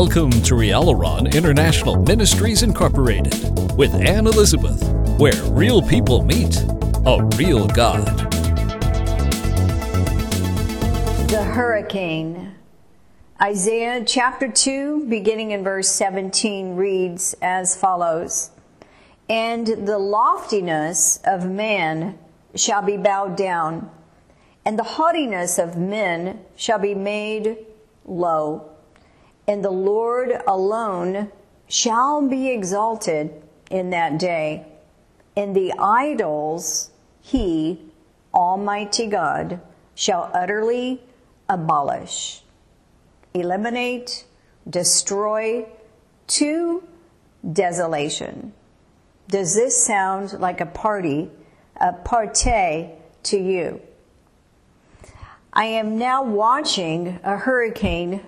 Welcome to Rialaron International Ministries Incorporated with Anne Elizabeth, where real people meet a real God. The hurricane. Isaiah chapter 2, beginning in verse 17, reads as follows And the loftiness of man shall be bowed down, and the haughtiness of men shall be made low and the Lord alone shall be exalted in that day, and the idols he, Almighty God, shall utterly abolish, eliminate, destroy to desolation. Does this sound like a party, a partay to you? I am now watching a hurricane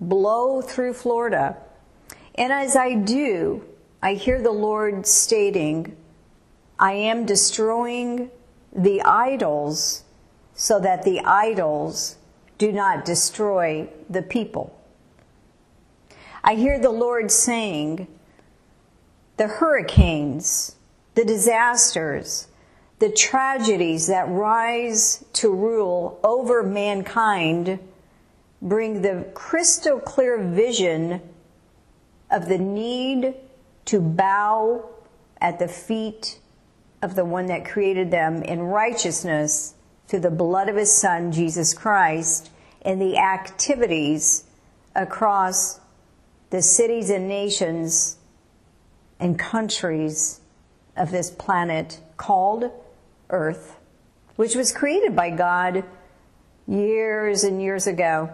blow through Florida. And as I do, I hear the Lord stating, I am destroying the idols so that the idols do not destroy the people. I hear the Lord saying, the hurricanes, the disasters, the tragedies that rise to rule over mankind bring the crystal clear vision of the need to bow at the feet of the one that created them in righteousness through the blood of his son, Jesus Christ, and the activities across the cities and nations and countries of this planet called Earth, which was created by God years and years ago.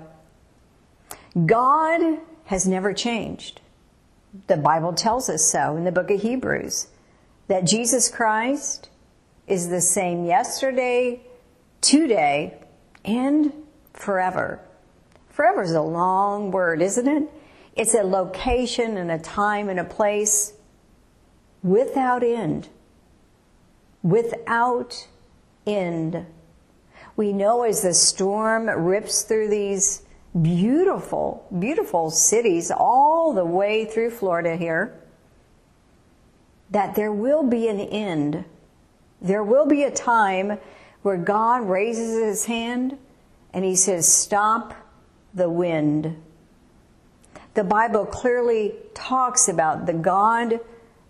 God has never changed. The Bible tells us so in the book of Hebrews that Jesus Christ is the same yesterday, today, and forever. Forever is a long word, isn't it? It's a location and a time and a place without end. Without end. We know as the storm rips through these beautiful, beautiful cities all the way through Florida here, that there will be an end. There will be a time where God raises his hand and he says, Stop the wind. The Bible clearly talks about the God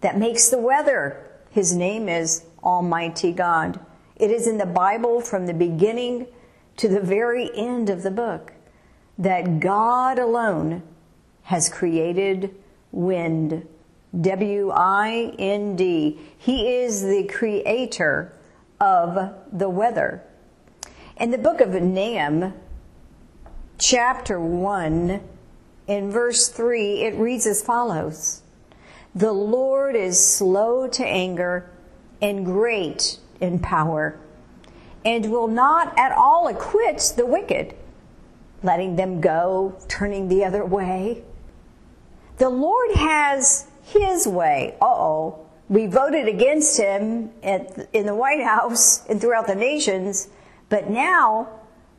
that makes the weather. His name is Almighty God. It is in the Bible from the beginning to the very end of the book that God alone has created wind. W I N D. He is the creator of the weather. In the book of Nahum, chapter 1, in verse 3, it reads as follows The Lord is slow to anger and great in power, and will not at all acquit the wicked letting them go, turning the other way. The Lord has His way. Uh oh. We voted against Him at, in the White House and throughout the nations, but now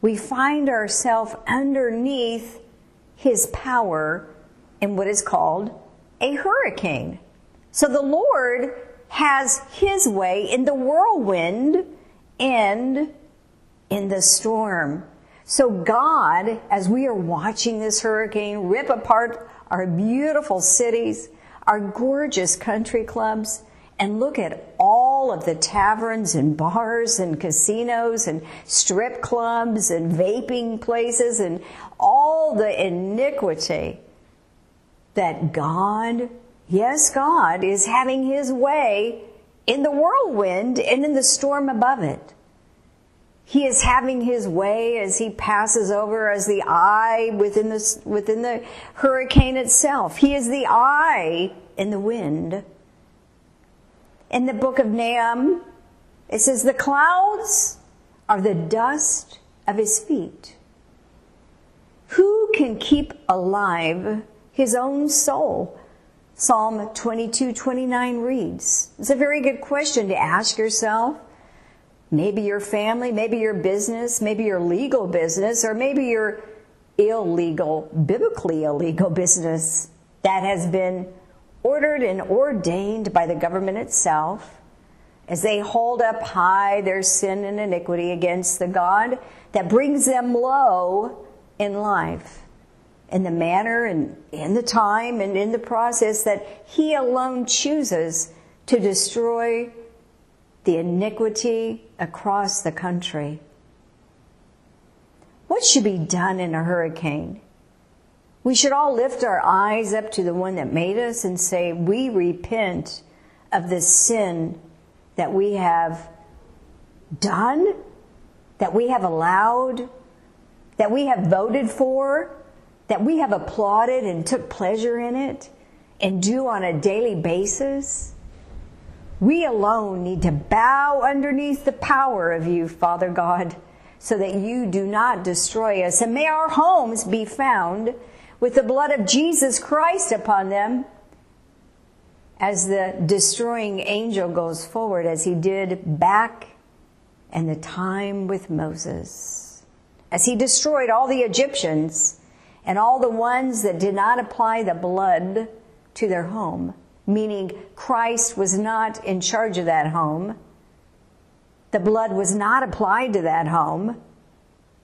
we find ourselves underneath His power in what is called a hurricane. So the Lord has His way in the whirlwind and in the storm. So God, as we are watching this hurricane rip apart our beautiful cities, our gorgeous country clubs, and look at all of the taverns and bars and casinos and strip clubs and vaping places and all the iniquity that God, yes, God is having his way in the whirlwind and in the storm above it. He is having his way as he passes over as the eye within the, within the hurricane itself. He is the eye in the wind. In the book of Nahum, it says, The clouds are the dust of his feet. Who can keep alive his own soul? Psalm 22 29 reads. It's a very good question to ask yourself maybe your family, maybe your business, maybe your legal business, or maybe your illegal, biblically illegal business that has been ordered and ordained by the government itself. As they hold up high their sin and iniquity against the God that brings them low in life, in the manner and in the time and in the process that He alone chooses to destroy the iniquity across the country. What should be done in a hurricane? We should all lift our eyes up to the one that made us and say, We repent of the sin that we have done, that we have allowed, that we have voted for, that we have applauded and took pleasure in it and do on a daily basis. We alone need to bow underneath the power of you, Father God, so that you do not destroy us. And may our homes be found with the blood of Jesus Christ upon them as the destroying angel goes forward, as he did back in the time with Moses. As he destroyed all the Egyptians and all the ones that did not apply the blood to their home, meaning Christ was not in charge of that home. The blood was not applied to that home.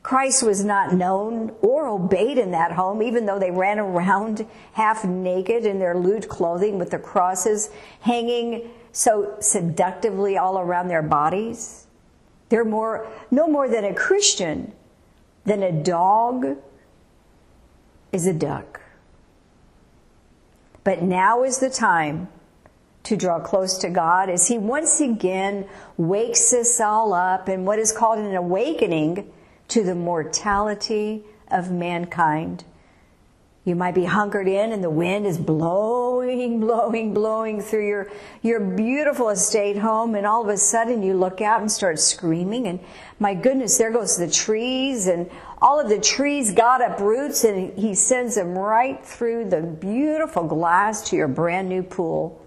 Christ was not known or obeyed in that home, even though they ran around half naked in their lewd clothing with the crosses hanging so seductively all around their bodies. They're more, no more than a Christian than a dog is a duck. But now is the time to draw close to God as He once again wakes us all up in what is called an awakening to the mortality of mankind. You might be hunkered in and the wind is blowing, blowing, blowing through your, your beautiful estate home and all of a sudden you look out and start screaming and my goodness, there goes the trees and all of the trees got up roots and he sends them right through the beautiful glass to your brand new pool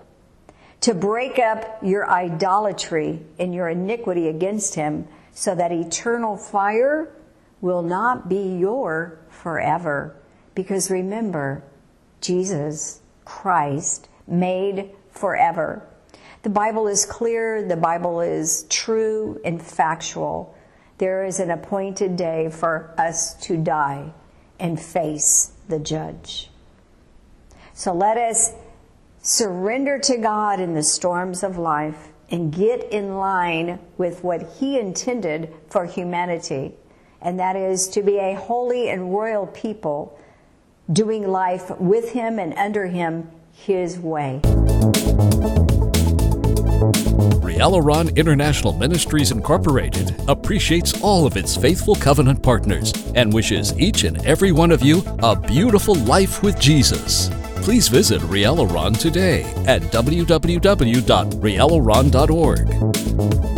to break up your idolatry and your iniquity against him so that eternal fire will not be your forever. Because remember, Jesus Christ made forever. The Bible is clear, the Bible is true and factual. There is an appointed day for us to die and face the judge. So let us surrender to God in the storms of life and get in line with what He intended for humanity, and that is to be a holy and royal people doing life with Him and under Him His way. Rialaron International Ministries Incorporated appreciates all of its faithful covenant partners and wishes each and every one of you a beautiful life with Jesus. Please visit Rialaron today at www.rialaron.org.